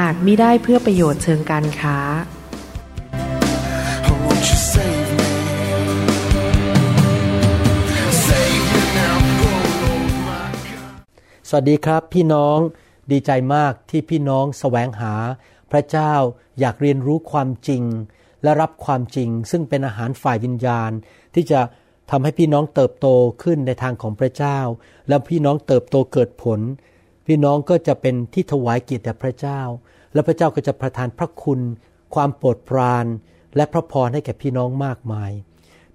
หากมิได้เพื่อประโยชน์เชิงการค้า Oh, สวัสดีครับพี่น้องดีใจมากที่พี่น้องแสวงหา พระเจ้าอยากเรียนรู้ความจริง และรับความจริง ซึ่งเป็นอาหารฝ่ายวิญญาณ ที่จะทำให้พี่น้องเติบโตขึ้นในทางของพระเจ้า และพี่น้องเติบโตเกิดผล พี่น้องก็จะเป็นที่ถวายเกียรติแด่พระเจ้า และพระเจ้าก็จะประทานพระคุณ ความโปรดปราน และพระพรให้แก่พี่น้องมากมาย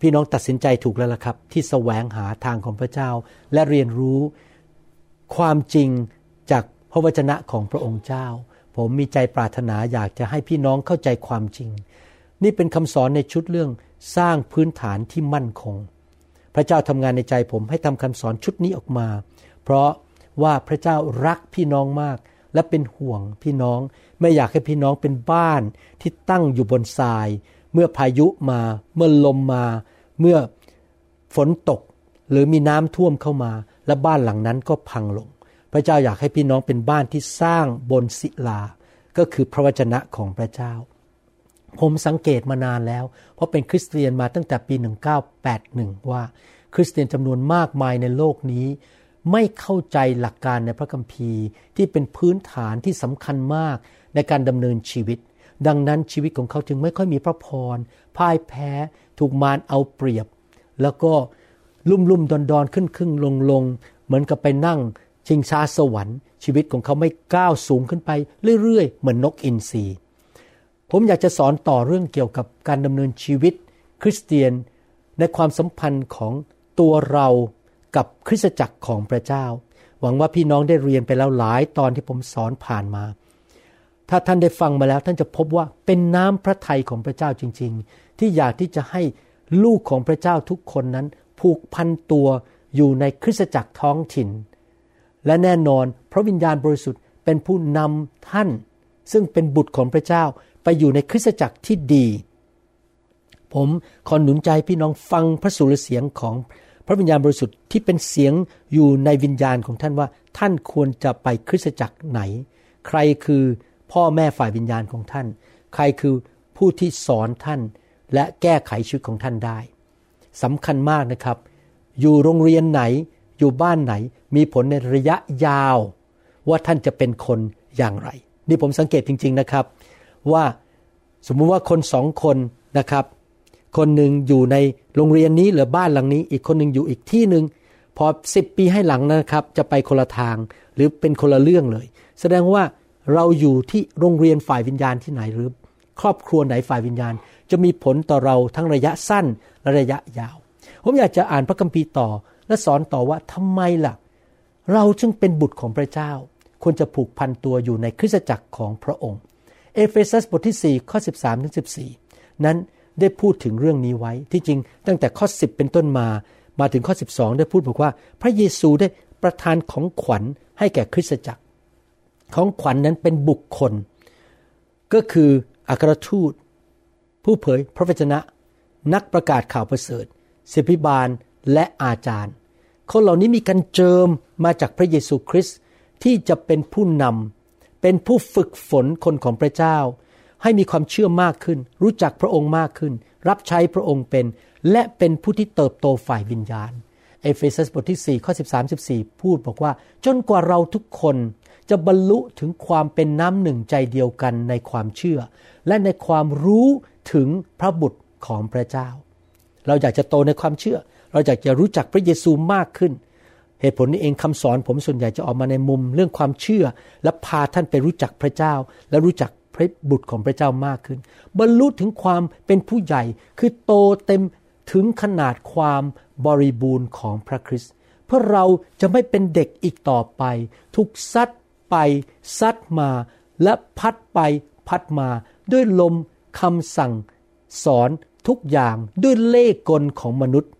พี่น้องตัดสินใจถูกแล้วล่ะครับ ที่แสวงหาทางของพระเจ้า และเรียนรู้ความจริงจากพระวจนะของพระองค์เจ้า ผมมีใจปรารถนาอยากจะให้พี่น้องเข้าใจความจริง นี่เป็นคำสอนในชุดเรื่องสร้างพื้นฐานที่มั่นคง พระเจ้าทำงานในใจผมให้ทำคำสอนชุดนี้ออกมา เพราะว่าพระเจ้ารักพี่น้องมาก และเป็นห่วงพี่น้อง ไม่อยากให้พี่น้องเป็นบ้านที่ตั้งอยู่บนทราย เมื่อพายุมา เมื่อลมมา เมื่อฝนตก หรือมีน้ำท่วมเข้ามา และบ้านหลังนั้นก็พังลง พระเจ้าอยากให้พี่น้องเป็นบ้านที่สร้างบนศิลา ก็คือพระวจนะของพระเจ้า ผมสังเกตมานานแล้ว เพราะเป็นคริสเตียนมาตั้งแต่ปี 1981 ว่า คริสเตียนจำนวนมากมายในโลกนี้ไม่เข้าใจหลักการในพระคัมภีร์ที่เป็นพื้นฐานที่สำคัญมาก ในการดำเนินชีวิต ดังนั้นชีวิตของเขาจึงไม่ค่อยมีพระพรพ่ายแพ้ถูกมารเอาเปรียบ แล้วก็ลุ่มลุ่มดอนดอนขึ้นขึ้นลงลงเหมือนกับไปนั่งชิงช้าสวรรค์ ชีวิตของเขาไม่ก้าวสูงขึ้นไปเรื่อยๆ เหมือนนกอินทรีผมอยากจะสอนต่อเรื่องเกี่ยวกับการดำเนินชีวิต คริสเตียนในความสัมพันธ์ของตัวเรากับคริสตจักรของพระเจ้า หวังว่าพี่น้องได้เรียนไปแล้วหลายตอนที่ผมสอนผ่านมา ถ้าท่านได้ฟังมาแล้วท่านจะพบว่าเป็นน้ำพระทัยของพระเจ้าจริง ๆ ที่อยากที่จะให้ลูกของพระเจ้าทุกคนนั้น ผูกพันตัวอยู่ในคริสตจักรท้องถิ่น และแน่นอนพระวิญญาณบริสุทธิ์เป็นผู้นำท่าน ซึ่งเป็นบุตรของพระเจ้าไปอยู่ในคริสตจักรที่ดี ผมขอหนุนใจพี่น้องฟังพระสุรเสียงของพระวิญญาณบริสุทธิ์ที่เป็นเสียงอยู่ในวิญญาณของท่านว่าท่านควรจะไปคริสตจักรไหน ใครคือ พ่อแม่ฝ่ายวิญญาณของท่าน ใครคือผู้ที่สอนท่านและแก้ไขชีวิตของท่านได้สำคัญมากนะครับ อยู่โรงเรียนไหนอยู่บ้านไหนมีผลในระยะยาว ว่าท่านจะเป็นคนอย่างไร นี่ผมสังเกตจริง ๆนะครับ ว่าสมมุติว่าคนสองคนนะครับ คนหนึ่งอยู่ในโรงเรียนนี้หรือบ้านหลังนี้ อีกคนหนึ่งอยู่อีกที่หนึ่งพอสิบปีให้หลังนะครับ จะไปคนละทางหรือเป็นคนละเรื่องเลย แสดงว่า เราอยู่ที่โรงเรียนฝ่ายวิญญาณที่ไหนหรือ ครอบครัวไหนฝ่ายวิญญาณ จะมีผลต่อเราทั้งระยะสั้นและระยะยาว ผมอยากจะอ่านพระคัมภีร์ต่อ และสอนต่อว่าทำไมล่ะ เราจึงเป็นบุตรของพระเจ้า ควรจะผูกพันตัวอยู่ในคริสตจักรของพระองค์ เอเฟซัสบทที่ 4 ข้อ 13ถึง14 นั้นได้พูดถึงเรื่องนี้ไว้ที่จริงตั้งแต่ข้อ 10 เป็นต้นมา มาถึงข้อ 12 ได้พูดบอกว่า พระเยซูได้ประทานของขวัญให้แก่คริสตจักร ของขวัญนนั้นเป็นบุคคล ก็คืออัครทูต ผู้เผยพระวจนะ นักประกาศข่าวประเสริฐศิพิบาลและอาจารย์ คนเหล่านี้มีการเจิมมาจากพระเยซูคริสต์ที่จะเป็นผู้นำเป็นผู้ฝึกฝนคนของพระเจ้า ให้มีความเชื่อมากขึ้น รู้จักพระองค์มากขึ้น รับใช้พระองค์เป็น และเป็นผู้ที่เติบโตฝ่ายวิญญาณเอเฟซัสบทที่4ข้อ13 14 พูดบอกว่า จนกว่าเราทุกคน จะบรรลุถึงความเป็นน้ำหนึ่งใจเดียวกันในความเชื่อ และในความรู้ถึงพระบุตรของพระเจ้า เราอยากจะโตในความเชื่อ เราอยากจะรู้จักพระเยซูมากขึ้น เหตุผลนี้เองคำสอนผมส่วนใหญ่จะออกมาในมุมเรื่องความเชื่อ และพาท่านไปรู้จักพระเจ้า และรู้จักพระบุตรของพระเจ้ามากขึ้น บรรลุถึงความเป็นผู้ใหญ่คือโตเต็มถึงขนาดความบริบูรณ์ของพระคริสต์เพื่อเราจะไม่เป็นเด็กอีกต่อไป ถูกซัด ไปซัดมา และพัดไปพัดมา ด้วยลมคำสั่ง สอนทุกอย่างด้วยเล่กลของมนุษย์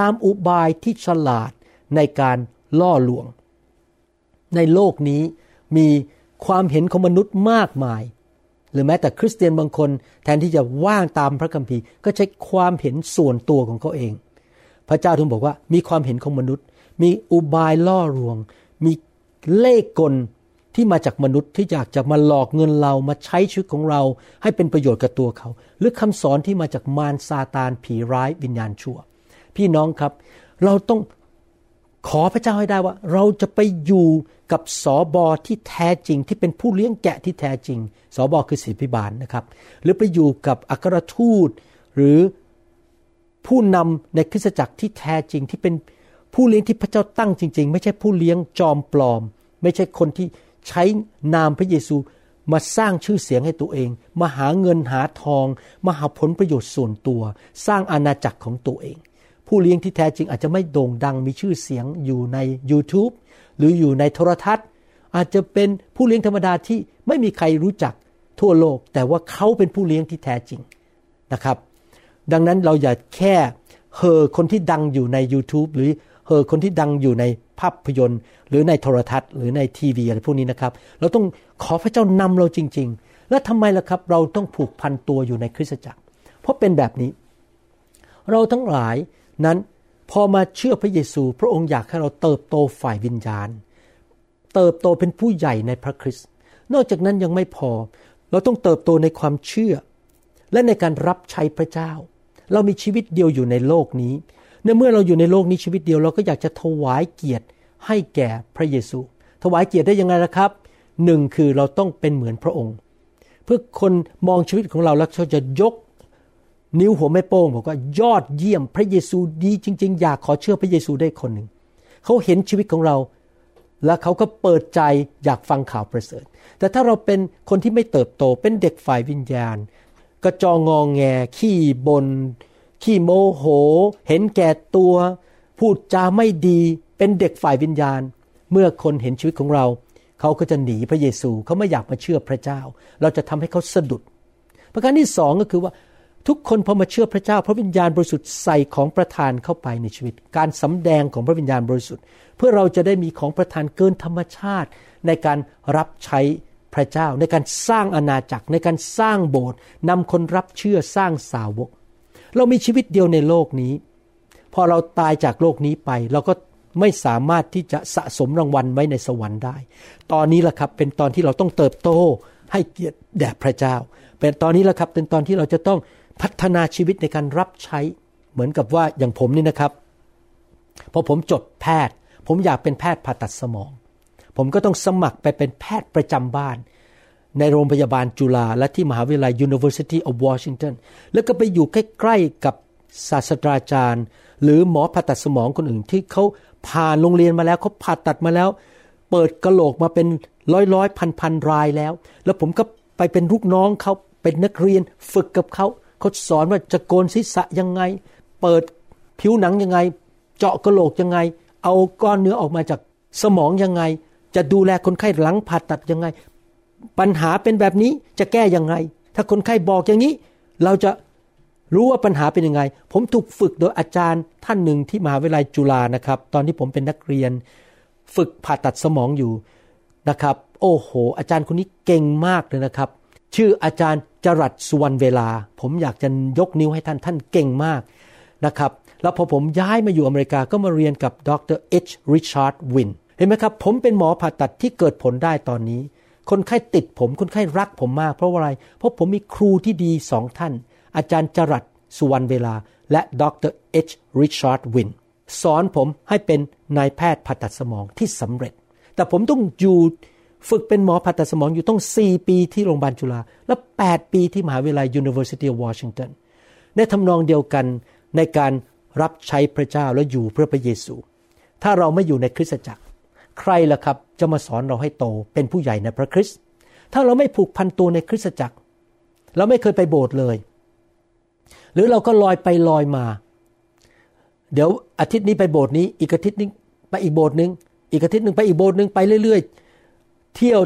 ตามอุบายที่ฉลาดในการล่อลวง ในโลกนี้มีความเห็นของมนุษย์มากมาย หรือแม้แต่คริสเตียนบางคนแทนที่จะว่างตามพระคัมภีร์ ก็ใช้ความเห็นส่วนตัวของเขาเอง พระเจ้าถึงบอกว่ามีความเห็นของมนุษย์ มีอุบายล่อลวง มีเล่กล ที่มาจากมนุษย์ที่อยากจะมาหลอกเงินเรามาใช้ชีวิตของเราให้เป็นประโยชน์กับตัวเขา หรือคำสอนที่มาจากมารซาตานผีร้ายวิญญาณชั่ว พี่น้องครับ เราต้องขอพระเจ้าให้ได้ว่า เราจะไปอยู่กับสอบอที่แท้จริง ที่เป็นผู้เลี้ยงแกะที่แท้จริงสอบอคือศิพิบาลนะครับ หรือไปอยู่กับอัครทูต หรือผู้นำในคริสตจักรที่แท้จริงที่เป็นผู้เลี้ยงที่พระเจ้าตั้งจริง ๆ ไม่ใช่ผู้เลี้ยงจอมปลอม ไม่ใช่คนที่ ใช้นามพระเยซูมาสร้างชื่อเสียงให้ตัวเอง มาหาเงินหาทอง มาหาผลประโยชน์ส่วนตัว สร้างอาณาจักรของตัวเอง ผู้เลี้ยงที่แท้จริงอาจจะไม่โด่งดังมีชื่อเสียงอยู่ใน YouTube หรืออยู่ในโทรทัศน์ อาจจะเป็นผู้เลี้ยงธรรมดาที่ไม่มีใครรู้จักทั่วโลก แต่ว่าเขาเป็นผู้เลี้ยงที่แท้จริงนะครับ ดังนั้นเราอย่าแค่เฮอคนที่ดังอยู่ใน YouTube หรือเฮอคนที่ดังอยู่ใน ภาพยนตร์ หรือในโทรทัศน์ หรือในทีวีอะไรพวกนี้นะครับ เราต้องขอพระเจ้านำเราจริง ๆ และทำไมล่ะครับเราต้องผูกพันตัวอยู่ในคริสตจักร เพราะเป็นแบบนี้ เราทั้งหลายนั้นพอมาเชื่อพระเยซู พระองค์อยากให้เราเติบโตฝ่ายวิญญาณ เติบโตเป็นผู้ใหญ่ในพระคริสต์นอกจากนั้นยังไม่พอ เราต้องเติบโตในความเชื่อ และในการรับใช้พระเจ้า เรามีชีวิตเดียวอยู่ในโลกนี้ ในเมื่อเราอยู่ในโลกนี้ชีวิตเดียวเราก็อยากจะถวายเกียรติให้แก่พระเยซู ถวายเกียรติได้ยังไงล่ะครับหนึ่งคือเราต้องเป็นเหมือนพระองค์ เพื่อคนมองชีวิตของเราแล้วเขาจะยกนิ้วหัวแม่โป้งบอกว่ายอดเยี่ยมพระเยซูดีจริง ๆ อยากขอเชื่อพระเยซูได้คนหนึ่งเขาเห็นชีวิตของเรา แล้วเขาก็เปิดใจอยากฟังข่าวประเสริฐ แต่ถ้าเราเป็นคนที่ไม่เติบโตเป็นเด็กฝ่ายวิญญาณ กระจองงองแงขี้บน ขี้โมโห เห็นแก่ตัว พูดจาไม่ดีเป็นเด็กฝ่ายวิญญาณ เมื่อคนเห็นชีวิตของเรา เขาก็จะหนีพระเยซูเขาไม่อยากมาเชื่อพระเจ้า เราจะทำให้เขาสะดุด ประการที่สองก็คือว่าทุกคนพอมาเชื่อพระเจ้า พระวิญญาณบริสุทธิ์ใส่ของประทานเข้าไปในชีวิต การสำแดงของพระวิญญาณบริสุทธิ์ เพื่อเราจะได้มีของประทานเกินธรรมชาติ ในการรับใช้พระเจ้า ในการสร้างอาณาจักรในการสร้างโบสถ์นำคนรับเชื่อสร้างสาวก เรามีชีวิตเดียวในโลกนี้ พอเราตายจากโลกนี้ไป เราก็ไม่สามารถที่จะสะสมรางวัลไว้ในสวรรค์ได้ ตอนนี้แหละครับเป็นตอนที่เราต้องเติบโตให้เกียรติแด่พระเจ้า เป็นตอนนี้แหละครับเป็นตอนที่เราจะต้องพัฒนาชีวิตในการรับใช้เหมือนกับว่าอย่างผมนี่นะครับพอผมจบแพทย์ ผมอยากเป็นแพทย์ผ่าตัดสมอง ผมก็ต้องสมัครไปเป็นแพทย์ประจำบ้าน ในโรงพยาบาลจุฬาและที่มหาวิทยาลัย University of Washington แล้วก็ไปอยู่ใกล้ๆกับศาสตราจารย์ หรือหมอผ่าตัดสมองคนอื่นที่เขาผ่านโรงเรียนมาแล้วเขาผ่าตัดมาแล้ว เปิดกระโหลกมาเป็นร้อยร้อยพันพันรายแล้ว แล้วผมก็ไปเป็นลูกน้องเขาเป็นนักเรียนฝึกกับเขาเขาสอนว่าจะโกนศีรษะยังไง เปิดผิวหนังยังไง เจาะกระโหลกยังไง เอาก้อนเนื้อออกมาจากสมองยังไง จะดูแลคนไข้หลังผ่าตัดยังไง ปัญหาเป็นแบบนี้จะแก้ยังไงถ้าคนไข้บอกอย่างนี้ เราจะรู้ว่าปัญหาเป็นยังไง ผมถูกฝึกโดยอาจารย์ท่านหนึ่งที่มหาวิทยาลัยจุฬานะครับ ตอนที่ผมเป็นนักเรียน ฝึกผ่าตัดสมองอยู่นะครับ โอ้โห อาจารย์คนนี้เก่งมากเลยนะครับ ชื่ออาจารย์จรัสสุวรรณเวลา ผมอยากจะยกนิ้วให้ท่านท่านเก่งมากนะครับ แล้วพอผมย้ายมาอยู่อเมริกาก็มาเรียนกับดร. H. Richard Winn เห็นไหมครับ ผมเป็นหมอผ่าตัดที่เกิดผลได้ตอนนี้ คนไข้ติดผม คนไข้รักผมมาก เพราะอะไร เพราะผมมีครูที่ดีสองท่าน อาจารย์จรัสสุวรรณเวลา และดร. H. Richard Winn สอนผมให้เป็นนายแพทย์ผ่าตัดสมองที่สำเร็จ แต่ผมต้องอยู่ฝึกเป็นหมอผ่าตัดสมองอยู่ต้อง 4 ปีที่โรงพยาบาลจุฬาและ 8 ปีที่มหาวิทยาลัย University of Washington ในทำนองเดียวกันในการรับใช้พระเจ้าและอยู่เพื่อพระเยซู ถ้าเราไม่อยู่ในคริสตจักร ใครล่ะครับจะมาสอนเราให้โตเป็นผู้ใหญ่ในพระคริสต์ถ้าเราไม่ผูกพันตัวในคริสตจักร เราไม่เคยไปโบสถ์เลย หรือเราก็ลอยไปลอยมา เดี๋ยวอาทิตย์นี้ไปโบสถ์นี้ อีกอาทิตย์นึงไปอีกโบสถ์นึงอีกอาทิตย์หนึ่งไปอีกโบสถ์นึงไปเรื่อย ๆ เที่ยว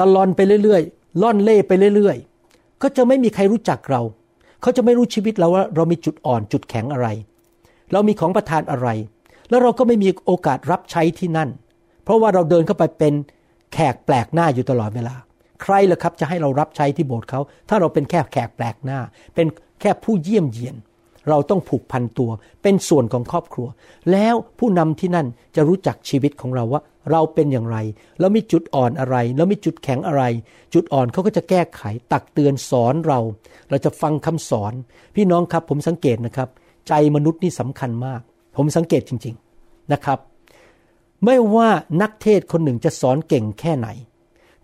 ตลอนไปเรื่อยๆ ล่อนเล่ไปเรื่อยๆ ก็จะไม่มีใครรู้จักเรา เขาจะไม่รู้ชีวิตเราว่าเรามีจุดอ่อนจุดแข็งอะไร เรามีของประทานอะไร แล้วเราก็ไม่มีโอกาสรับใช้ที่นั่น เพราะว่าเราเดินเข้าไปเป็นแขกแปลกหน้าอยู่ตลอดเวลา ใครล่ะครับจะให้เรารับใช้ที่โบสถ์เขา ถ้าเราเป็นแค่แขกแปลกหน้า เป็นแค่ผู้เยี่ยมเยียน เราต้องผูกพันตัว เป็นส่วนของครอบครัว แล้วผู้นำที่นั่นจะรู้จักชีวิตของเราว่า เราเป็นอย่างไร แล้วมีจุดอ่อนอะไร แล้วมีจุดแข็งอะไร จุดอ่อนเขาก็จะแก้ไข ตักเตือนสอนเรา เราจะฟังคำสอน พี่น้องครับผมสังเกตนะครับ ใจมนุษย์นี่สำคัญมาก ผมสังเกตจริง ๆนะครับ ไม่ว่านักเทศคนหนึ่งจะสอนเก่งแค่ไหน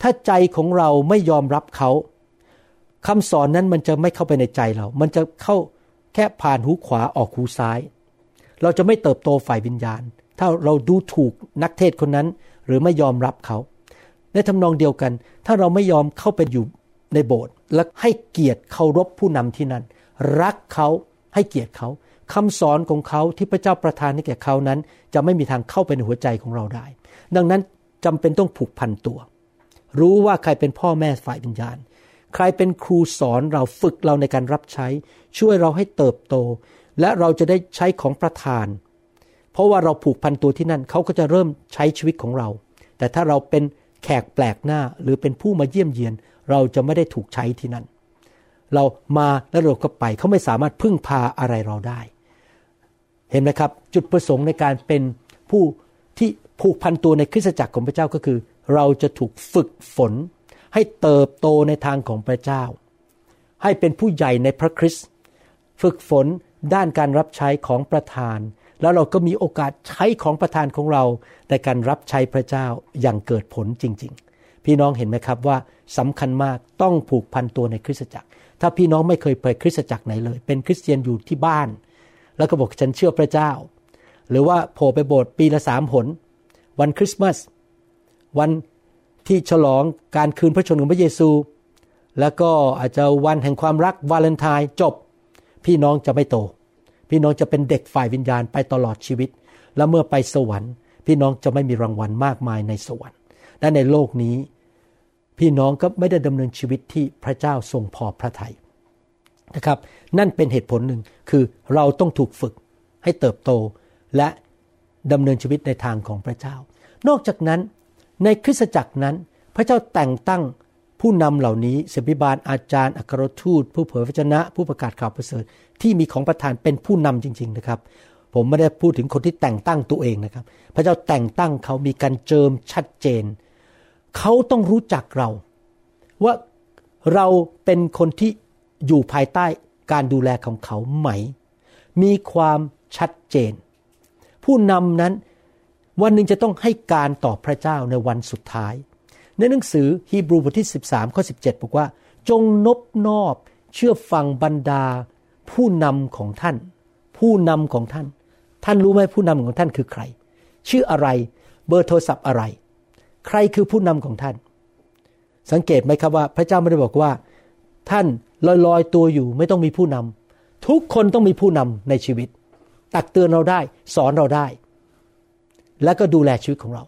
ถ้าใจของเราไม่ยอมรับเขาคำสอนนั้นมันจะไม่เข้าไปในใจเรา มันจะเข้าแค่ผ่านหูขวาออกหูซ้าย เราจะไม่เติบโตฝ่ายวิญญาณ ถ้าเราดูถูกนักเทศคนนั้น หรือไม่ยอมรับเขาในทำนองเดียวกัน ถ้าเราไม่ยอมเข้าไปอยู่ในโบสถ์และให้เกียรติเคารพผู้นำที่นั่น รักเขาให้เกียรติเขา คำสอนของเขาที่พระเจ้าประทานให้แก่เขานั้น จะไม่มีทางเข้าไปในหัวใจของเราได้ ดังนั้นจำเป็นต้องผูกพันตัว รู้ว่าใครเป็นพ่อแม่ฝ่ายวิญญาณ ใครเป็นครูสอนเราฝึกเราในการรับใช้ ช่วยเราให้เติบโต และเราจะได้ใช้ของประทาน เพราะว่าเราผูกพันตัวที่นั่นเขาก็จะเริ่มใช้ชีวิตของเรา แต่ถ้าเราเป็นแขกแปลกหน้าหรือเป็นผู้มาเยี่ยมเยียน เราจะไม่ได้ถูกใช้ที่นั่นเรามาแล้วเราก็ไปเขาไม่สามารถพึ่งพาอะไรเราได้ เห็นไหมครับ จุดประสงค์ในการเป็นผู้ที่ผูกพันตัวในคริสตจักรของพระเจ้าก็คือ เราจะถูกฝึกฝน ให้เติบโตในทางของพระเจ้า ให้เป็นผู้ใหญ่ในพระคริสต์ฝึกฝนด้านการรับใช้ของประธาน แล้วเราก็มีโอกาสใช้ของประธานของเราในการรับใช้พระเจ้าอย่างเกิดผลจริง ๆ พี่น้องเห็นไหมครับว่าสำคัญมากต้องผูกพันตัวในคริสตจักร ถ้าพี่น้องไม่เคยไปคริสตจักรไหนเลย เป็นคริสเตียนอยู่ที่บ้าน แล้วก็บอกฉันเชื่อพระเจ้า หรือว่าโผล่ไปโบสถ์ปีละสามหน วันคริสต์มาส วันที่ฉลองการคืนพระชนม์ของพระเยซู แล้วก็อาจจะวันแห่งความรักวาเลนไทน์จบ พี่น้องจะไม่โต พี่น้องจะเป็นเด็กฝ่ายวิญญาณไปตลอดชีวิต และเมื่อไปสวรรค์ พี่น้องจะไม่มีรางวัลมากมายในสวรรค์และในโลกนี้ พี่น้องก็ไม่ได้ดำเนินชีวิตที่พระเจ้าทรงพอพระทัย นะครับ นั่นเป็นเหตุผลหนึ่งคือเราต้องถูกฝึกให้เติบโตและดำเนินชีวิตในทางของพระเจ้า นอกจากนั้นในคริสตจักรนั้น พระเจ้าแต่งตั้งผู้นำเหล่านี้ศิบิบาลอาจารย์ อัครทูต ผู้เผยพระชนะ ผู้ประกาศข่าวประเสริฐที่มีของประทานเป็นผู้นำจริง ๆ นะครับ ผมไม่ได้พูดถึงคนที่แต่งตั้งตัวเองนะครับ พระเจ้าแต่งตั้งเขามีการเจิมชัดเจน เขาต้องรู้จักเรา ว่าเราเป็นคนที่ อยู่ภายใต้การดูแลของเขาไหม มีความชัดเจน ผู้นำนั้นวันหนึ่งจะต้องให้การต่อพระเจ้าในวันสุดท้าย ในหนังสือฮีบรูบทที่ 13ข้อ17 บอกว่า จงนบนอบเชื่อฟังบรรดา ผู้นำของท่าน ผู้นำของท่าน ท่านรู้ไหมผู้นำของท่านคือใคร ชื่ออะไรเบอร์โทรศัพท์อะไร ใครคือผู้นำของท่าน สังเกตไหมครับว่า พระเจ้าไม่ได้บอกว่า ท่านลอยลอยตัวอยู่ไม่ต้องมีผู้นำทุกคนต้องมีผู้นำในชีวิต ตักเตือนเราได้สอนเราได้ และก็ดูแลชีวิตของเรา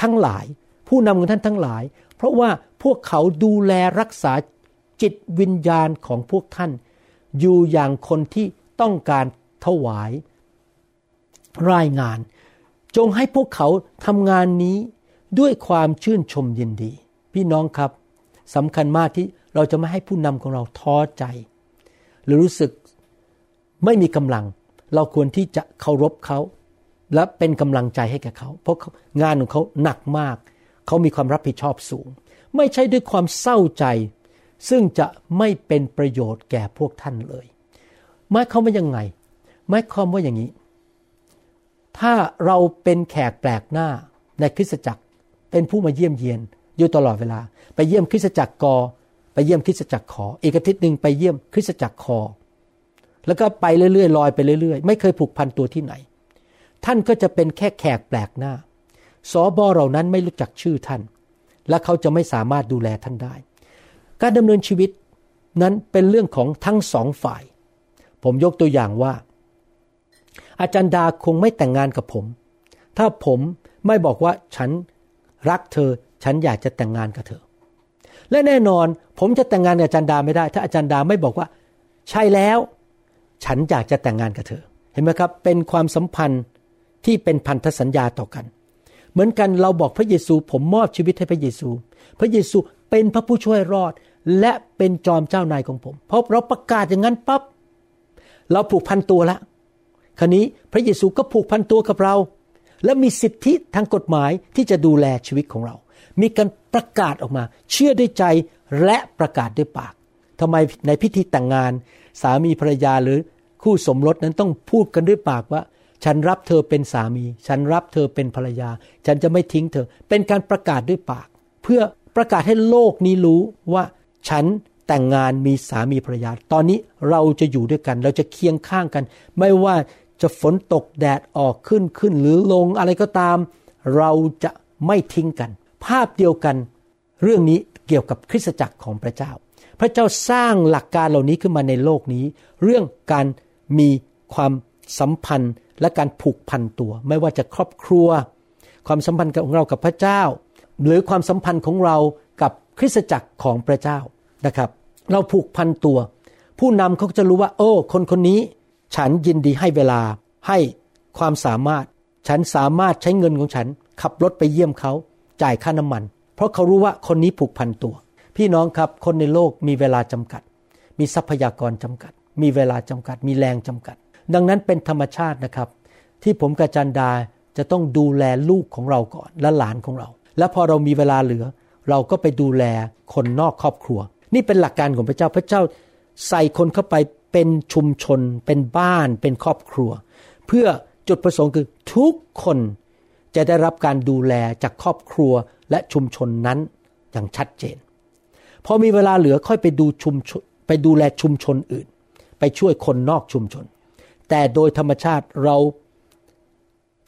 ทั้งหลายผู้นำของท่านทั้งหลาย เพราะว่าพวกเขาดูแลรักษาจิตวิญญาณของพวกท่าน อยู่อย่างคนที่ต้องการถวาย รายงาน จงให้พวกเขาทำงานนี้ด้วยความชื่นชมยินดี พี่น้องครับสำคัญมากที่ เราจะไม่ให้ผู้นำของเราท้อใจ หรือรู้สึกไม่มีกำลัง เราควรที่จะเคารพเขา และเป็นกำลังใจให้แก่เขา เพราะงานของเขาหนักมาก เขามีความรับผิดชอบสูง ไม่ใช่ด้วยความเศร้าใจ ซึ่งจะไม่เป็นประโยชน์แก่พวกท่านเลยหมายความว่ายังไงหมายความว่าอย่างนี้ ถ้าเราเป็นแขกแปลกหน้าในคริสตจักร เป็นผู้มาเยี่ยมเยียนอยู่ตลอดเวลา ไปเยี่ยมคริสตจักรกอ ไปเยี่ยมคริสตจักรขอ อีกอาทิตย์หนึ่งไปเยี่ยมคริสตจักรคอ แล้วก็ไปเรื่อยๆลอยไปเรื่อยๆ ไม่เคยผูกพันตัวที่ไหน ท่านก็จะเป็นแค่แขกแปลกหน้าสอบอเหล่านั้นไม่รู้จักชื่อท่าน และเขาจะไม่สามารถดูแลท่านได้ การดำเนินชีวิตนั้นเป็นเรื่องของทั้งสองฝ่าย ผมยกตัวอย่างว่า อาจารย์ดาคงไม่แต่งงานกับผม ถ้าผมไม่บอกว่าฉันรักเธอ ฉันอยากจะแต่งงานกับเธอ และแน่นอน ผมจะแต่งงานกับอาจารย์ดาไม่ได้ ถ้าอาจารย์ดาไม่บอกว่า ใช่แล้ว ฉันอยากจะแต่งงานกับเธอ เห็นไหมครับ เป็นความสัมพันธ์ที่เป็นพันธสัญญาต่อกัน เหมือนกันเราบอกพระเยซู ผมมอบชีวิตให้พระเยซู พระเยซูเป็นพระผู้ช่วยรอด และเป็นจอมเจ้านายของผมเพราะเราประกาศอย่างนั้นปั๊บเราผูกพันตัวล้วคราวนี้พระเยซูก็ผูกพันตัวกับเรา และมีสิทธิทางกฎหมายที่จะดูแลชีวิตของเรา มีการประกาศออกมา เชื่อด้วยใจและประกาศด้วยปากทำไมในพิธีแต่งงาน สามีภรรยาหรือคู่สมรสนั้นต้องพูดกันด้วยปากว่า ฉันรับเธอเป็นสามี ฉันรับเธอเป็นภรรยา ฉันจะไม่ทิ้งเธอ เป็นการประกาศด้วยปาก เพื่อประกาศให้โลกนี้รู้ว่าฉันแต่งงานมีสามีภรรยา ตอนนี้เราจะอยู่ด้วยกัน เราจะเคียงข้างกัน ไม่ว่าจะฝนตกแดดออกขึ้นขึ้นหรือลงอะไรก็ตาม เราจะไม่ทิ้งกัน ภาพเดียวกันเรื่องนี้เกี่ยวกับคริสตจักรของพระเจ้า พระเจ้าสร้างหลักการเหล่านี้ขึ้นมาในโลกนี้ เรื่องการมีความสัมพันธ์และการผูกพันตัว ไม่ว่าจะครอบครัว ความสัมพันธ์ของเรากับพระเจ้า หรือความสัมพันธ์ของเรากับคริสตจักรของพระเจ้านะครับ เราผูกพันตัว ผู้นำเขาจะรู้ว่า โอ้ คนคนนี้ ฉันยินดีให้เวลาให้ความสามารถ ฉันสามารถใช้เงินของฉัน ขับรถไปเยี่ยมเขา จ่ายค่าน้ำมัน เพราะเขารู้ว่าคนนี้ผูกพันตัว พี่น้องครับคนในโลกมีเวลาจำกัด มีทรัพยากรจำกัด มีเวลาจำกัด มีแรงจำกัด ดังนั้นเป็นธรรมชาตินะครับ ที่ผมกับจันดาจะต้องดูแลลูกของเราก่อนและหลานของเรา และพอเรามีเวลาเหลือ เราก็ไปดูแลคนนอกครอบครัว นี่เป็นหลักการของพระเจ้าพระเจ้า ใส่คนเข้าไปเป็นชุมชน เป็นบ้าน เป็นครอบครัว เพื่อจุดประสงค์คือทุกคน จะได้รับการดูแลจากครอบครัวและชุมชนนั้นอย่างชัดเจน พอมีเวลาเหลือค่อยไปดูชุมชนไปดูแลชุมชนอื่น ไปช่วยคนนอกชุมชน แต่โดยธรรมชาติเรา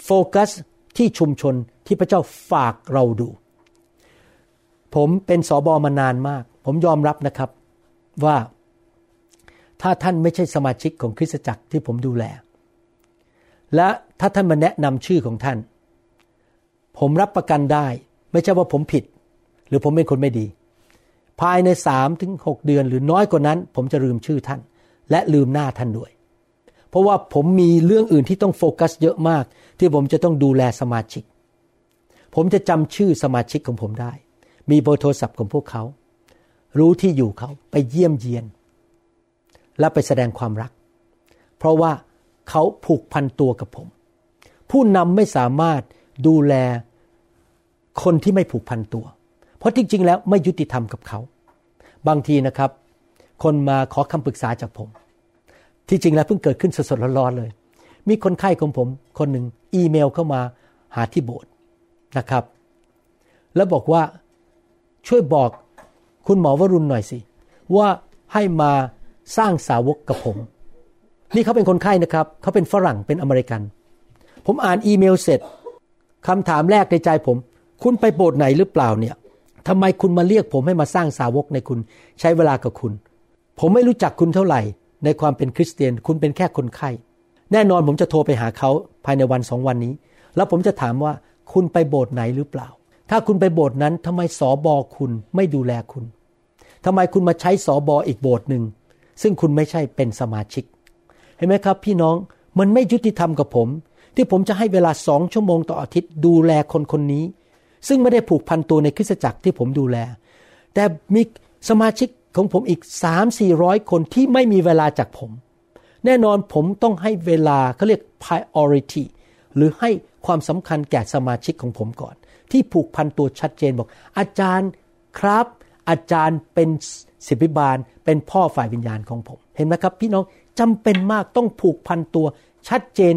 โฟกัสที่ชุมชนที่พระเจ้าฝากเราดู ผมเป็นสอบอมานานมาก ผมยอมรับนะครับว่าถ้าท่านไม่ใช่สมาชิกของคริสตจักรที่ผมดูแล และถ้าท่านมาแนะนำชื่อของท่าน ผมรับประกันได้ ไม่ใช่ว่าผมผิด หรือผมเป็นคนไม่ดี ภายในสามถึงหเดือนหรือน้อยกว่านั้น ผมจะลืมชื่อท่าน และลืมหน้าท่านด้วย เพราะว่าผมมีเรื่องอื่นที่ต้องโฟกัสเยอะมาก ที่ผมจะต้องดูแลสมาชิก ผมจะจำชื่อสมาชิกของผมได้ มีเบอร์โทรศัพท์ของพวกเขา รู้ที่อยู่เขาไปเยี่ยมเยียน และไปแสดงความรัก เพราะว่าเขาผูกพันตัวกับผม ผู้นำไม่สามารถดูแล คนที่ไม่ผูกพันตัว เพราะจริง ๆ แล้วไม่ยุติธรรมกับเขา บางทีนะครับ คนมาขอคำปรึกษาจากผม ที่จริงแล้วเพิ่งเกิดขึ้นสดๆร้อนๆเลย มีคนไข้ของผม คนหนึ่งอีเมลเข้ามาหาที่โบสถ์นะครับ แล้วบอกว่าช่วยบอกคุณหมอวรุณหน่อยสิ ว่าให้มาสร้างสาวกกับผม นี่เขาเป็นคนไข้นะครับ เขาเป็นฝรั่งเป็นอเมริกัน ผมอ่านอีเมลเสร็จคำถามแรกในใจผม คุณไปโบสถ์ไหนหรือเปล่าเนี่ยทำไมคุณมาเรียกผมให้มาสร้างสาวกในคุณใช้เวลากับคุณ ผมไม่รู้จักคุณเท่าไหร่ ในความเป็นคริสเตียน คุณเป็นแค่คนไข้ แน่นอนผมจะโทรไปหาเขาภายในวันสองวันนี้ แล้วผมจะถามว่าคุณไปโบสถ์ไหนหรือเปล่า ถ้าคุณไปโบสถ์นั้นทำไมสอบอคุณไม่ดูแลคุณทำไมคุณมาใช้สอบออีกโบสถ์หนึ่งซึ่งคุณไม่ใช่เป็นสมาชิก เห็นไหมครับ พี่น้องมันไม่ยุติธรรมกับผม ที่ผมจะให้เวลาสองชั่วโมงต่ออาทิตย์ดูแลคนคนนี้ ซึ่งไม่ได้ผูกพันตัวในคริสตจักรที่ผมดูแล แต่มีสมาชิกของผมอีกสามสี่ร้อยคนที่ไม่มีเวลาจากผม แน่นอนผมต้องให้เวลาเขาเรียก priority หรือให้ความสำคัญแก่สมาชิกของผมก่อน ที่ผูกพันตัวชัดเจนบอก อาจารย์ครับ อาจารย์เป็นศิบิบาลเป็นพ่อฝ่ายวิญญาณของผม เห็นไหมครับ พี่น้องจำเป็นมากต้องผูกพันตัวชัดเจน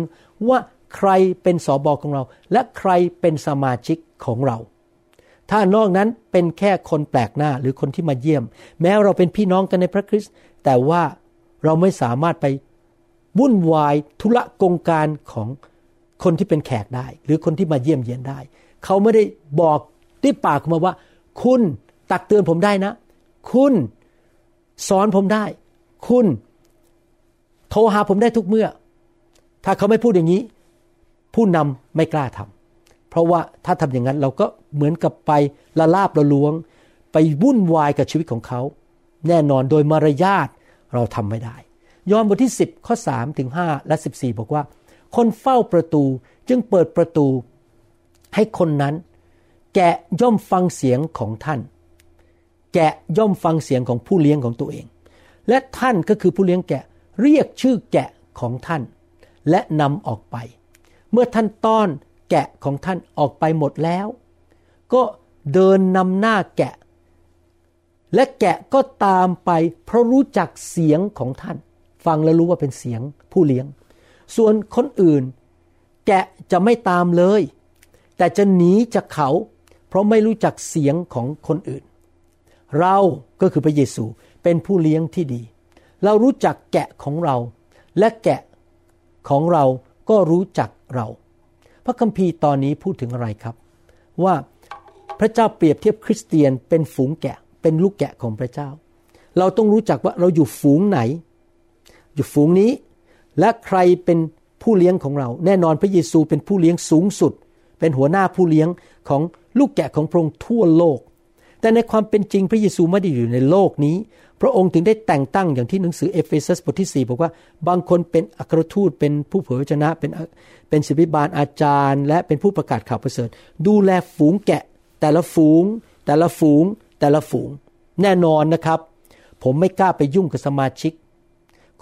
ว่าใครเป็นสอบอของเรา และใครเป็นสมาชิก ของเรา ถ้านอกนั้นเป็นแค่คนแปลกหน้าหรือคนที่มาเยี่ยม แม้เราเป็นพี่น้องกันในพระคริสต์แต่ว่าเราไม่สามารถไปวุ่นวายธุระกงการของคนที่เป็นแขกได้ หรือคนที่มาเยี่ยมเยียนได้ เขาไม่ได้บอกด้วยปากมาว่า คุณตักเตือนผมได้นะ คุณสอนผมได้ คุณโทรหาผมได้ทุกเมื่อ ถ้าเขาไม่พูดอย่างนี้ ผู้นำไม่กล้าทำ เพราะว่าถ้าทำอย่างนั้นเราก็เหมือนกับไปละลาบละลวง ไปวุ่นวายกับชีวิตของเขา แน่นอนโดยมารยาทเราทำไม่ได้ ยอห์นบทที่ 10 ข้อ3ถึง5และ 14 บอกว่า คนเฝ้าประตูจึงเปิดประตูให้คนนั้น แกะย่อมฟังเสียงของท่าน แกะย่อมฟังเสียงของผู้เลี้ยงของตัวเอง และท่านก็คือผู้เลี้ยงแกะเรียกชื่อแกะของท่าน และนำออกไป เมื่อท่านต้อน แกะของท่านออกไปหมดแล้ว ก็เดินนำหน้าแกะ และแกะก็ตามไป เพราะรู้จักเสียงของท่าน ฟังแล้วรู้ว่าเป็นเสียงผู้เลี้ยง ส่วนคนอื่น แกะจะไม่ตามเลย แต่จะหนีจากเขา เพราะไม่รู้จักเสียงของคนอื่น เราก็คือพระเยซูเป็นผู้เลี้ยงที่ดี เรารู้จักแกะของเรา และแกะของเราก็รู้จักเรา พระคัมภีร์ตอนนี้พูดถึงอะไรครับ ว่าพระเจ้าเปรียบเทียบคริสเตียนเป็นฝูงแกะ เป็นลูกแกะของพระเจ้า เราต้องรู้จักว่าเราอยู่ฝูงไหน อยู่ฝูงนี้ และใครเป็นผู้เลี้ยงของเรา แน่นอนพระเยซูเป็นผู้เลี้ยงสูงสุด เป็นหัวหน้าผู้เลี้ยงของลูกแกะของพระองค์ทั่วโลก แต่ในความเป็นจริงพระเยซูไม่ได้อยู่ในโลกนี้ พระองค์ถึงได้แต่งตั้งอย่างที่หนังสือเอเฟซัสบทที่ 4 บอกว่า บางคนเป็นอัครทูตเป็นผู้เผยพระชนะ เป็นเป็นศิบิบาลอาจารย์ และเป็นผู้ประกาศข่าวประเสริฐ ดูแลฝูงแกะ แต่ละฝูง แต่ละฝูง แต่ละฝูง แน่นอนนะครับ ผมไม่กล้าไปยุ่งกับสมาชิก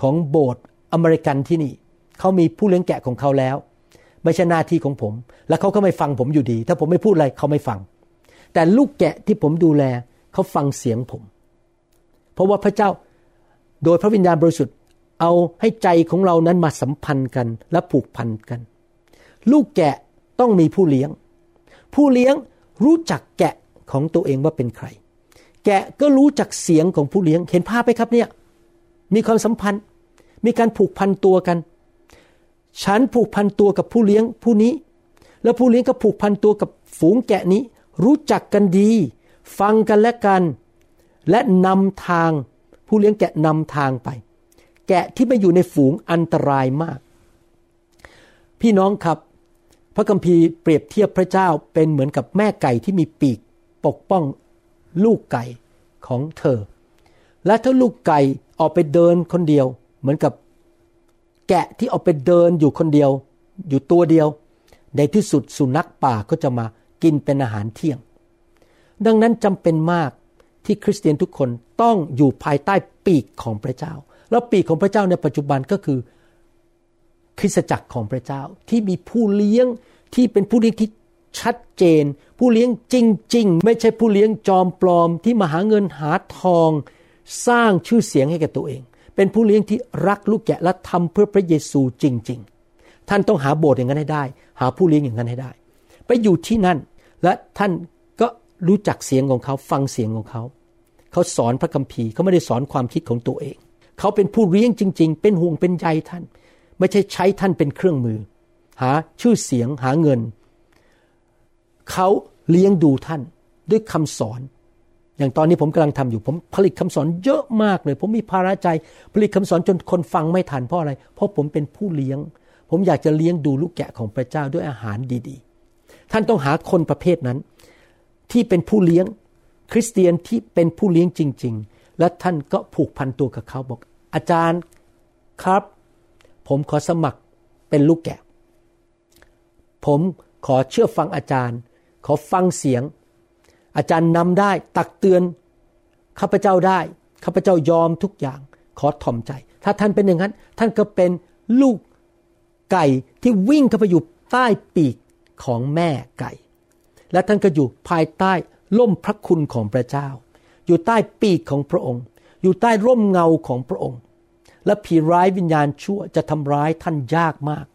ของโบสถ์อเมริกันที่นี่ เขามีผู้เลี้ยงแกะของเขาแล้ว ไม่ใช่หน้าที่ของผม และเขาก็ไม่ฟังผมอยู่ดี ถ้าผมไม่พูดอะไรเขาไม่ฟัง แต่ลูกแกะที่ผมดูแลเขาฟังเสียงผม เพราะว่าพระเจ้าโดยพระวิญญาณบริสุทธิ์เอาให้ใจของเรานั้นมาสัมพันธ์กันและผูกพันกัน ลูกแกะต้องมีผู้เลี้ยง ผู้เลี้ยงรู้จักแกะของตัวเองว่าเป็นใคร แกะก็รู้จักเสียงของผู้เลี้ยงเห็นภาพไหมครับเนี่ยมีความสัมพันธ์ มีการผูกพันตัวกัน ฉันผูกพันตัวกับผู้เลี้ยงผู้นี้ แล้วผู้เลี้ยงก็ผูกพันตัวกับฝูงแกะนี้ รู้จักกันดี ฟังกันและกัน และนำทาง ผู้เลี้ยงแกะนำทางไป แกะที่ไม่อยู่ในฝูงอันตรายมาก พี่น้องครับ พระคัมภีร์เปรียบเทียบพระเจ้าเป็นเหมือนกับแม่ไก่ที่มีปีกปกป้องลูกไก่ของเธอ และถ้าลูกไก่ออกไปเดินคนเดียว เหมือนกับแกะที่ออกไปเดินอยู่คนเดียว อยู่ตัวเดียว ในที่สุดสุนัขป่าก็จะมา กินเป็นอาหารเที่ยง ดังนั้นจำเป็นมากที่คริสเตียนทุกคนต้องอยู่ภายใต้ปีกของพระเจ้า แล้วปีกของพระเจ้าในปัจจุบันก็คือคริสตจักรของพระเจ้าที่มีผู้เลี้ยงที่เป็นผู้เลี้ยงที่ชัดเจน ผู้เลี้ยงจริง ๆ ไม่ใช่ผู้เลี้ยงจอมปลอมที่มาหาเงินหาทอง สร้างชื่อเสียงให้แก่ตัวเอง เป็นผู้เลี้ยงที่รักลูกแกะและทำเพื่อพระเยซูจริง ๆ ท่านต้องหาโบสถ์อย่างนั้นให้ได้ หาผู้เลี้ยงอย่างนั้นให้ได้ ไปอยู่ที่นั่น และท่านก็รู้จักเสียงของเขาฟังเสียงของเขา เขาสอนพระคัมภีร์เขาไม่ได้สอนความคิดของตัวเอง เขาเป็นผู้เลี้ยงจริง ๆ เป็นห่วงเป็นใยท่าน ไม่ใช่ใช้ท่านเป็นเครื่องมือ หาชื่อเสียงหาเงิน เขาเลี้ยงดูท่านด้วยคำสอน อย่างตอนนี้ผมกำลังทำอยู่ผมผลิตคำสอนเยอะมากเลย ผมมีภาระใจผลิตคำสอนจนคนฟังไม่ทันเพราะอะไร เพราะผมเป็นผู้เลี้ยง ผมอยากจะเลี้ยงดูลูกแกะของพระเจ้าด้วยอาหารดีๆ ท่านต้องหาคนประเภทนั้น ที่เป็นผู้เลี้ยงคริสเตียนที่เป็นผู้เลี้ยงจริง ๆ และท่านก็ผูกพันตัวกับเขาบอก อาจารย์ครับ ผมขอสมัครเป็นลูกแกะ ผมขอเชื่อฟังอาจารย์ ขอฟังเสียง อาจารย์นำได้ตักเตือนข้าพเจ้าได้ข้าพเจ้ายอมทุกอย่าง ขอถ่อมใจ ถ้าท่านเป็นอย่างนั้น ท่านก็เป็นลูกไก่ที่วิ่งเข้าไปอยู่ใต้ปีก ของแม่ไก่ และท่านก็อยู่ภายใต้ล่มพระคุณของพระเจ้า อยู่ใต้ปีกของพระองค์ อยู่ใต้ร่มเงาของพระองค์ และผีร้ายวิญญาณชั่วจะทำร้ายท่านยากมาก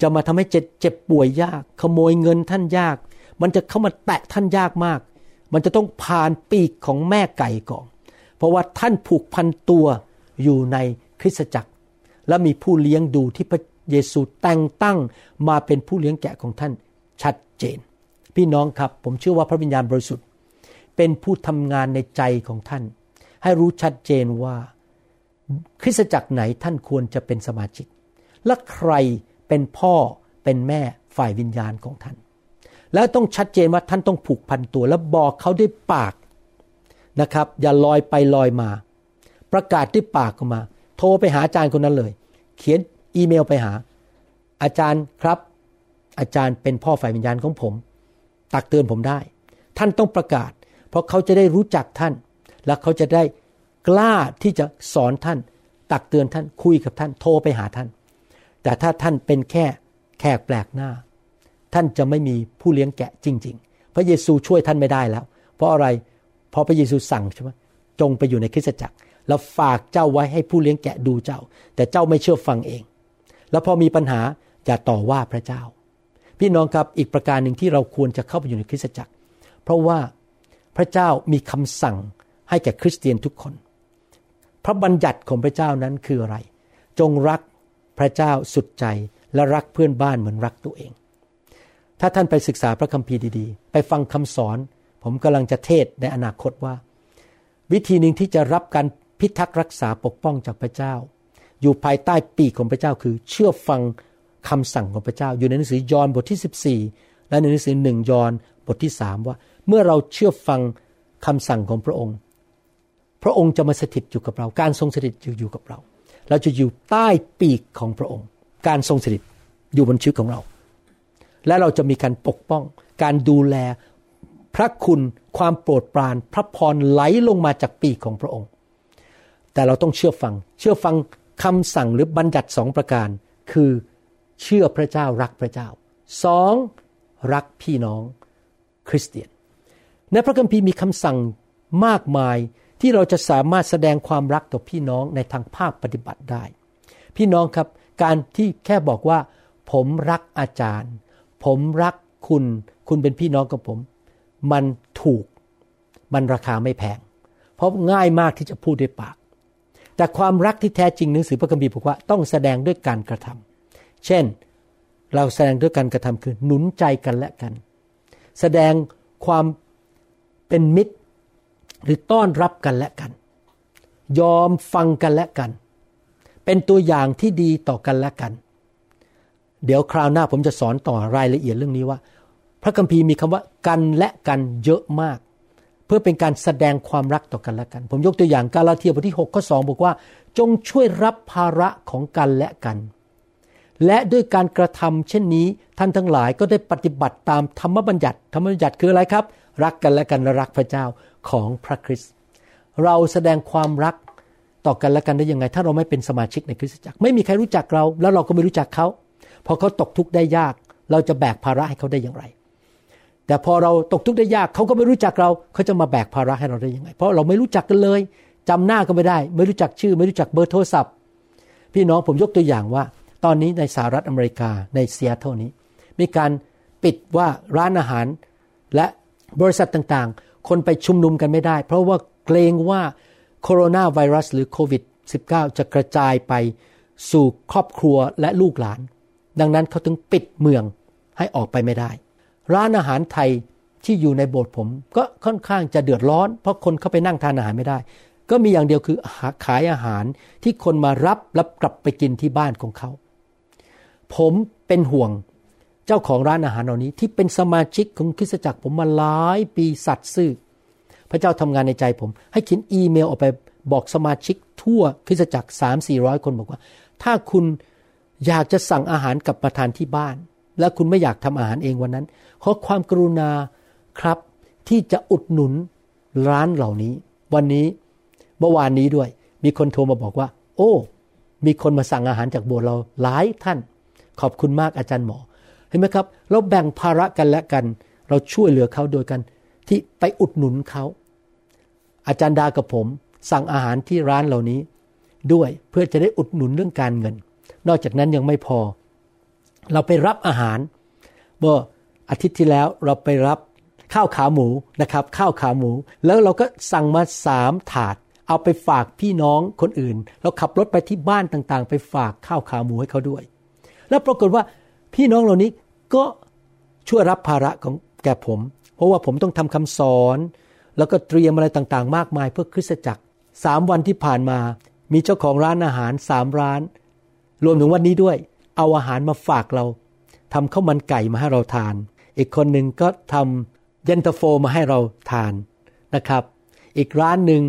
จะมาทำให้เจ็บเจ็บป่วยยาก ขโมยเงินท่านยาก มันจะเข้ามาแตะท่านยากมาก มันจะต้องผ่านปีกของแม่ไก่ก่อน เพราะว่าท่านผูกพันตัวอยู่ในคริสตจักร และมีผู้เลี้ยงดูที่พระเยซูแต่งตั้งมาเป็นผู้เลี้ยงแกะของท่าน ชัดเจน พี่น้องครับผมเชื่อว่าพระวิญญาณบริสุทธิ์ เป็นผู้ทำงานในใจของท่าน ให้รู้ชัดเจนว่าคริสตจักรไหนท่านควรจะเป็นสมาชิก และใครเป็นพ่อเป็นแม่ฝ่ายวิญญาณของท่าน แล้วต้องชัดเจนว่าท่านต้องผูกพันตัว และบอกเขาด้วยปากนะครับ อย่าลอยไปลอยมา ประกาศด้วยปากออกมา โทรไปหาอาจารย์คนนั้นเลย เขียนอีเมลไปหา อาจารย์ครับ อาจารย์เป็นพ่อฝ่ายวิญญาณของผม ตักเตือนผมได้ ท่านต้องประกาศ เพราะเขาจะได้รู้จักท่าน และเขาจะได้กล้าที่จะสอนท่าน ตักเตือนท่านคุยกับท่านโทรไปหาท่าน แต่ถ้าท่านเป็นแค่แขกแปลกหน้า ท่านจะไม่มีผู้เลี้ยงแกะจริง ๆ พระเยซูช่วยท่านไม่ได้แล้ว เพราะอะไรเพราะพระเยซูสั่งใช่ไหมจงไปอยู่ในคริสตจักร แล้วฝากเจ้าไว้ให้ผู้เลี้ยงแกะดูเจ้า แต่เจ้าไม่เชื่อฟังเอง แล้วพอมีปัญหาอย่าต่อว่าพระเจ้า พี่น้องครับอีกประการหนึ่งที่เราควรจะเข้าไปอยู่ในคริสตจักร เพราะว่าพระเจ้ามีคำสั่งให้แก่คริสเตียนทุกคน พระบัญญัติของพระเจ้านั้นคืออะไร จงรักพระเจ้าสุดใจและรักเพื่อนบ้านเหมือนรักตัวเอง ถ้าท่านไปศึกษาพระคัมภีร์ดีๆ ไปฟังคำสอน ผมกำลังจะเทศในอนาคตว่า วิธีหนึ่งที่จะรับการพิทักษ์รักษาปกป้องจากพระเจ้า อยู่ภายใต้ปีกของพระเจ้าคือเชื่อฟัง คำสั่งของพระเจ้า อยู่ในหนังสือยอห์นบทที่ 14 และในหนังสือหนึ่งยอห์นบทที่สามว่า เมื่อเราเชื่อฟังคำสั่งของพระองค์ พระองค์จะมาสถิตอยู่กับเรา การทรงสถิตอยู่กับเรา เราจะอยู่ใต้ปีกของพระองค์ การทรงสถิตอยู่บนชีวิตของเรา และเราจะมีการปกป้อง การดูแลพระคุณความโปรดปราน พระพรไหลลงมาจากปีกของพระองค์ แต่เราต้องเชื่อฟัง เชื่อฟังคำสั่งหรือบัญญัติสองประการ คือ เชื่อพระเจ้ารักพระเจ้าสองรักพี่น้องคริสเตียน ในพระคัมภีร์มีคำสั่งมากมายที่เราจะสามารถแสดงความรักต่อพี่น้องในทางภาคปฏิบัติได้ พี่น้องครับการที่แค่บอกว่า ผมรักอาจารย์ ผมรักคุณ คุณเป็นพี่น้องกับผม มันถูก มันราคาไม่แพง เพราะง่ายมากที่จะพูดด้วยปาก แต่ความรักที่แท้จริงหนังสือพระคัมภีร์บอกว่าต้องแสดงด้วยการกระทำ เช่น เราแสดงด้วยการกระทำคือหนุนใจกันและกัน แสดงความเป็นมิตร หรือต้อนรับกันและกัน ยอมฟังกันและกัน เป็นตัวอย่างที่ดีต่อกันและกัน เดี๋ยวคราวหน้าผมจะสอนต่อรายละเอียดเรื่องนี้ว่า พระคัมภีร์มีคำว่ากันและกันเยอะมากเพื่อเป็นการแสดงความรักต่อกันและกัน ผมยกตัวอย่างกาลาเทียบทที่6ข้อ2บอกว่า จงช่วยรับภาระของกันและกัน และด้วยการกระทำเช่นนี้ท่านทั้งหลายก็ได้ปฏิบัติตามธรรมบัญญัติ ธรรมบัญญัติคืออะไรครับ รักกันและกันรักพระเจ้าของพระคริสต์เราแสดงความรักต่อกันและกันได้ยังไง ถ้าเราไม่เป็นสมาชิกในคริสตจักร ไม่มีใครรู้จักเรา แล้วเราก็ไม่รู้จักเขาพอเขาตกทุกข์ได้ยาก เราจะแบกภาระให้เขาได้อย่างไร แต่พอเราตกทุกข์ได้ยากเขาก็ไม่รู้จักเราเขาจะมาแบกภาระให้เราได้ยังไง เพราะเราไม่รู้จักกันเลยจำหน้าก็ไม่ได้ ไม่รู้จักชื่อ ไม่รู้จักเบอร์โทรศัพท์ พี่น้องผมยกตัวอย่างว่า ตอนนี้ในสหรัฐอเมริกาในซีแอตเทิลนี้ มีการปิดว่าร้านอาหาร และบริษัทต่างๆ คนไปชุมนุมกันไม่ได้ เพราะว่าเกรงว่าโคโรนาไวรัสหรือโควิด -19 จะกระจายไปสู่ครอบครัวและลูกหลาน ดังนั้นเขาถึงปิดเมืองให้ออกไปไม่ได้ ร้านอาหารไทยที่อยู่ในโบสถ์ผม ก็ค่อนข้างจะเดือดร้อน เพราะคนเข้าไปนั่งทานอาหารไม่ได้ ก็มีอย่างเดียวคือขายอาหารที่คนมารับแล้วกลับไปกินที่บ้านของเขา ผมเป็นห่วงเจ้าของร้านอาหารเหล่านี้ที่เป็นสมาชิกของคริสตจักรผมมาหลายปีสัตว์ซื่อ พระเจ้าทำงานในใจผม ให้เขียนอีเมลออกไปบอกสมาชิกทั่วคริสตจักรสามสี่ร้อยคนบอกว่า ถ้าคุณอยากจะสั่งอาหารกับประทานที่บ้าน และคุณไม่อยากทำอาหารเองวันนั้น ขอความกรุณาครับที่จะอุดหนุนร้านเหล่านี้ วันนี้เมื่อวานนี้ด้วย มีคนโทรมาบอกว่า โอ้ มีคนมาสั่งอาหารจากโบสถ์เราหลายท่าน ขอบคุณมากอาจารย์หมอ เห็นไหมครับ เราแบ่งภาระกันและกัน เราช่วยเหลือเขาโดยกัน ที่ไปอุดหนุนเขา อาจารย์ดากับผม สั่งอาหารที่ร้านเหล่านี้ ด้วยเพื่อจะได้อุดหนุนเรื่องการเงิน นอกจากนั้นยังไม่พอ เราไปรับอาหารเมื่ออาทิตย์ที่แล้วเราไปรับข้าวขาหมูนะครับ ข้าวขาหมู แล้วเราก็สั่งมาสามถาด เอาไปฝากพี่น้องคนอื่น เราขับรถไปที่บ้านต่างๆ ไปฝากข้าวขาหมูให้เขาด้วย แล้วปรากฏว่าพี่น้องเหล่านี้ก็ช่วยรับภาระของแก่ผม เพราะว่าผมต้องทำคำสอน แล้วก็เตรียมอะไรต่างๆ มากมายเพื่อคริสตจักรสามวันที่ผ่านมา มีเจ้าของร้านอาหารสามร้าน รวมถึงวันนี้ด้วย เอาอาหารมาฝากเราทำข้าวมันไก่มาให้เราทาน อีกคนหนึ่งก็ทำเย็นตาโฟมาให้เราทานนะครับ อีกร้านหนึ่ง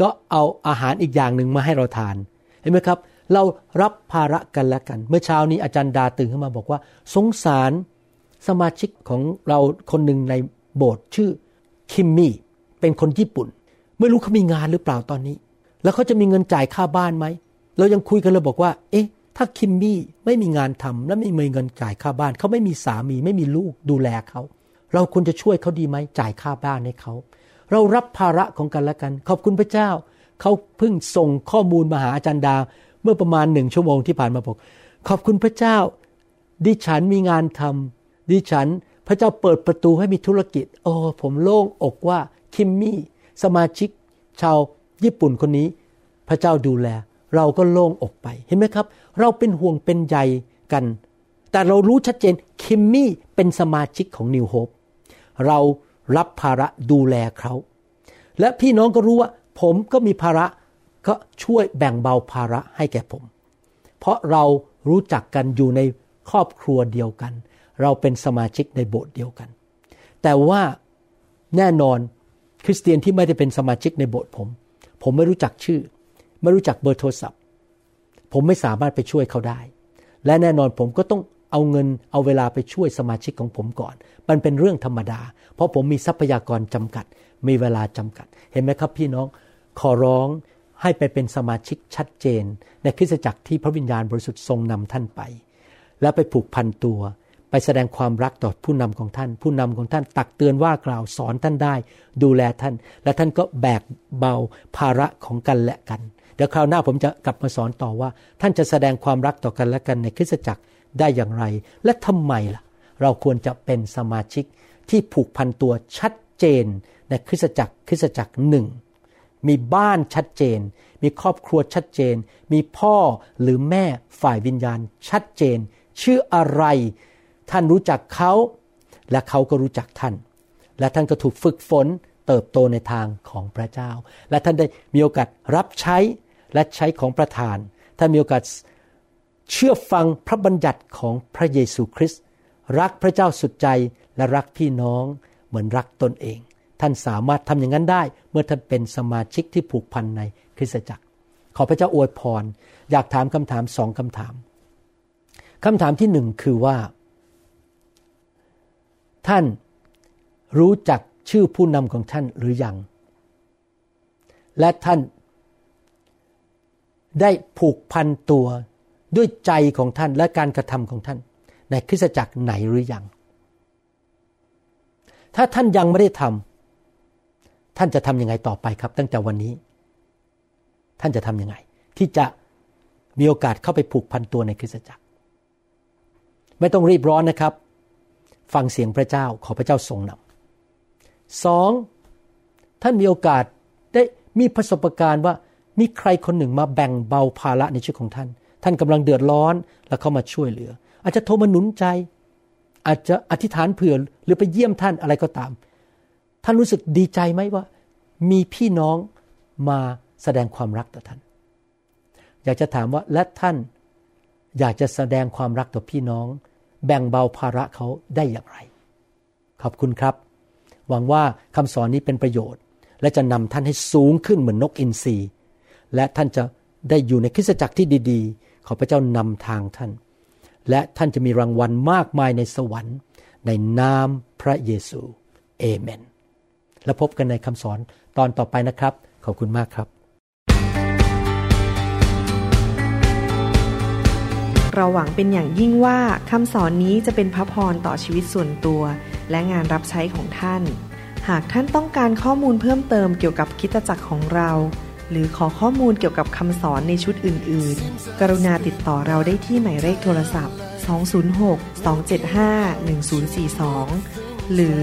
ก็เอาอาหารอีกอย่างหนึ่งมาให้เราทาน เห็นไหมครับ เรารับภาระกันและกัน เมื่อเช้านี้อาจารย์ดาตื่นขึ้นมาบอกว่า สงสารสมาชิกของเราคนหนึ่งในโบสถ์ชื่อคิมมี่เป็นคนญี่ปุ่น ไม่รู้เขามีงานหรือเปล่าตอนนี้ แล้วเขาจะมีเงินจ่ายค่าบ้านไหมเรายังคุยกันเลยบอกว่า เอ๊ะ ถ้าคิมมี่ไม่มีงานทำและไม่มีเงินจ่ายค่าบ้าน เขาไม่มีสามีไม่มีลูกดูแลเขาเราควรจะช่วยเขาดีไหมจ่ายค่าบ้านให้เขาเรารับภาระของกันและกัน ขอบคุณพระเจ้า เขาเพิ่งส่งข้อมูลมาหาอาจารย์ดา เมื่อประมาณหนึ่งชั่วโมงที่ผ่านมาบอกขอบคุณพระเจ้า ดิฉันมีงานทำดิฉันพระเจ้าเปิดประตูให้มีธุรกิจ โอ้ผมโล่งอกว่าคิมมี่สมาชิก ชาวญี่ปุ่นคนนี้ พระเจ้าดูแล เราก็โล่งอกไปเห็นไหมครับ เราเป็นห่วงเป็นใยกัน แต่เรารู้ชัดเจนคิมมี่เป็นสมาชิกของนิวโฮปเรารับภาระดูแลเขาและพี่น้องก็รู้ว่า ผมก็มีภาระ ก็ช่วยแบ่งเบาภาระให้แก่ผม เพราะเรารู้จักกันอยู่ในครอบครัวเดียวกัน เราเป็นสมาชิกในโบสถ์เดียวกัน แต่ว่าแน่นอนคริสเตียนที่ไม่ได้เป็นสมาชิกในโบสถ์ผม ผมไม่รู้จักชื่อ ไม่รู้จักเบอร์โทรศัพท์ ผมไม่สามารถไปช่วยเขาได้ และแน่นอนผมก็ต้องเอาเงินเอาเวลาไปช่วยสมาชิกของผมก่อน มันเป็นเรื่องธรรมดา เพราะผมมีทรัพยากรจำกัด มีเวลาจำกัด เห็นไหมครับพี่น้อง ขอร้อง ให้ไปเป็นสมาชิกชัดเจน ในคริสตจักรที่พระวิญญาณบริสุทธิ์ทรงนำท่านไป แล้วไปผูกพันตัวไปแสดงความรักต่อผู้นำของท่าน ผู้นำของท่านตักเตือนว่ากล่าวสอนท่านได้ ดูแลท่าน และท่านก็แบกเบาภาระของกันและกัน เดี๋ยวคราวหน้าผมจะกลับมาสอนต่อว่า ท่านจะแสดงความรักต่อกันและกันในคริสตจักรได้อย่างไร และทำไมล่ะ เราควรจะเป็นสมาชิกที่ผูกพันตัวชัดเจนในคริสตจักรคริสตจักรหนึ่ง มีบ้านชัดเจน มีครอบครัวชัดเจน มีพ่อหรือแม่ฝ่ายวิญญาณชัดเจน ชื่ออะไร ท่านรู้จักเขา และเขาก็รู้จักท่าน และท่านก็ถูกฝึกฝนเติบโตในทางของพระเจ้า และท่านได้มีโอกาสรับใช้และใช้ของประทาน ท่านมีโอกาสเชื่อฟังพระบัญญัติของพระเยซูคริสต์รักพระเจ้าสุดใจและรักพี่น้องเหมือนรักตนเอง ท่านสามารถทำอย่างนั้นได้ เมื่อท่านเป็นสมาชิกที่ผูกพันในคริสตจักร ขอพระเจ้าอวยพร อยากถามคำถามสองคำถามคำถามที่หนึ่งคือว่า ท่านรู้จักชื่อผู้นำของท่านหรือยัง และท่านได้ผูกพันตัวด้วยใจของท่านและการกระทำของท่าน ในคริสตจักรไหนหรือยัง ถ้าท่านยังไม่ได้ทำ ท่านจะทำยังไงต่อไปครับ ตั้งแต่วันนี้ ท่านจะทำยังไง ที่จะมีโอกาสเข้าไปผูกพันตัวในคริสตจักร ไม่ต้องรีบร้อนนะครับ ฟังเสียงพระเจ้าขอพระเจ้าทรงนำสองท่านมีโอกาสได้มีประสบการณ์ว่ามีใครคนหนึ่งมาแบ่งเบาภาระในชีวิตของท่าน ท่านกำลังเดือดร้อนแล้วเขามาช่วยเหลือ อาจจะโทรมาหนุนใจ อาจจะอธิษฐานเผื่อหรือไปเยี่ยมท่านอะไรก็ตาม ท่านรู้สึกดีใจไหมว่า มีพี่น้องมาแสดงความรักต่อท่าน อยากจะถามว่าและท่านอยากจะแสดงความรักต่อพี่น้อง แบ่งเบาภาระเขาได้อย่างไร ขอบคุณครับ หวังว่าคำสอนนี้เป็นประโยชน์ และจะนำท่านให้สูงขึ้นเหมือนนกอินทรีและท่านจะได้อยู่ในคริสตจักรที่ดีขอพระเจ้านำทางท่าน และท่านจะมีรางวัลมากมายในสวรรค์ ในนามพระเยซู เอเมน แล้วพบกันในคำสอนตอนต่อไปนะครับ ขอบคุณมากครับ เราหวังเป็นอย่างยิ่งว่าคำสอนนี้จะเป็นพระพรต่อชีวิตส่วนตัว และงานรับใช้ของท่าน หากท่านต้องการข้อมูลเพิ่มเติมเกี่ยวกับคิตจักรของเรา หรือขอข้อมูลเกี่ยวกับคำสอนในชุดอื่น ๆ กรุณาติดต่อเราได้ที่หมายเลขโทรศัพท์ 206-275-1042 หรือ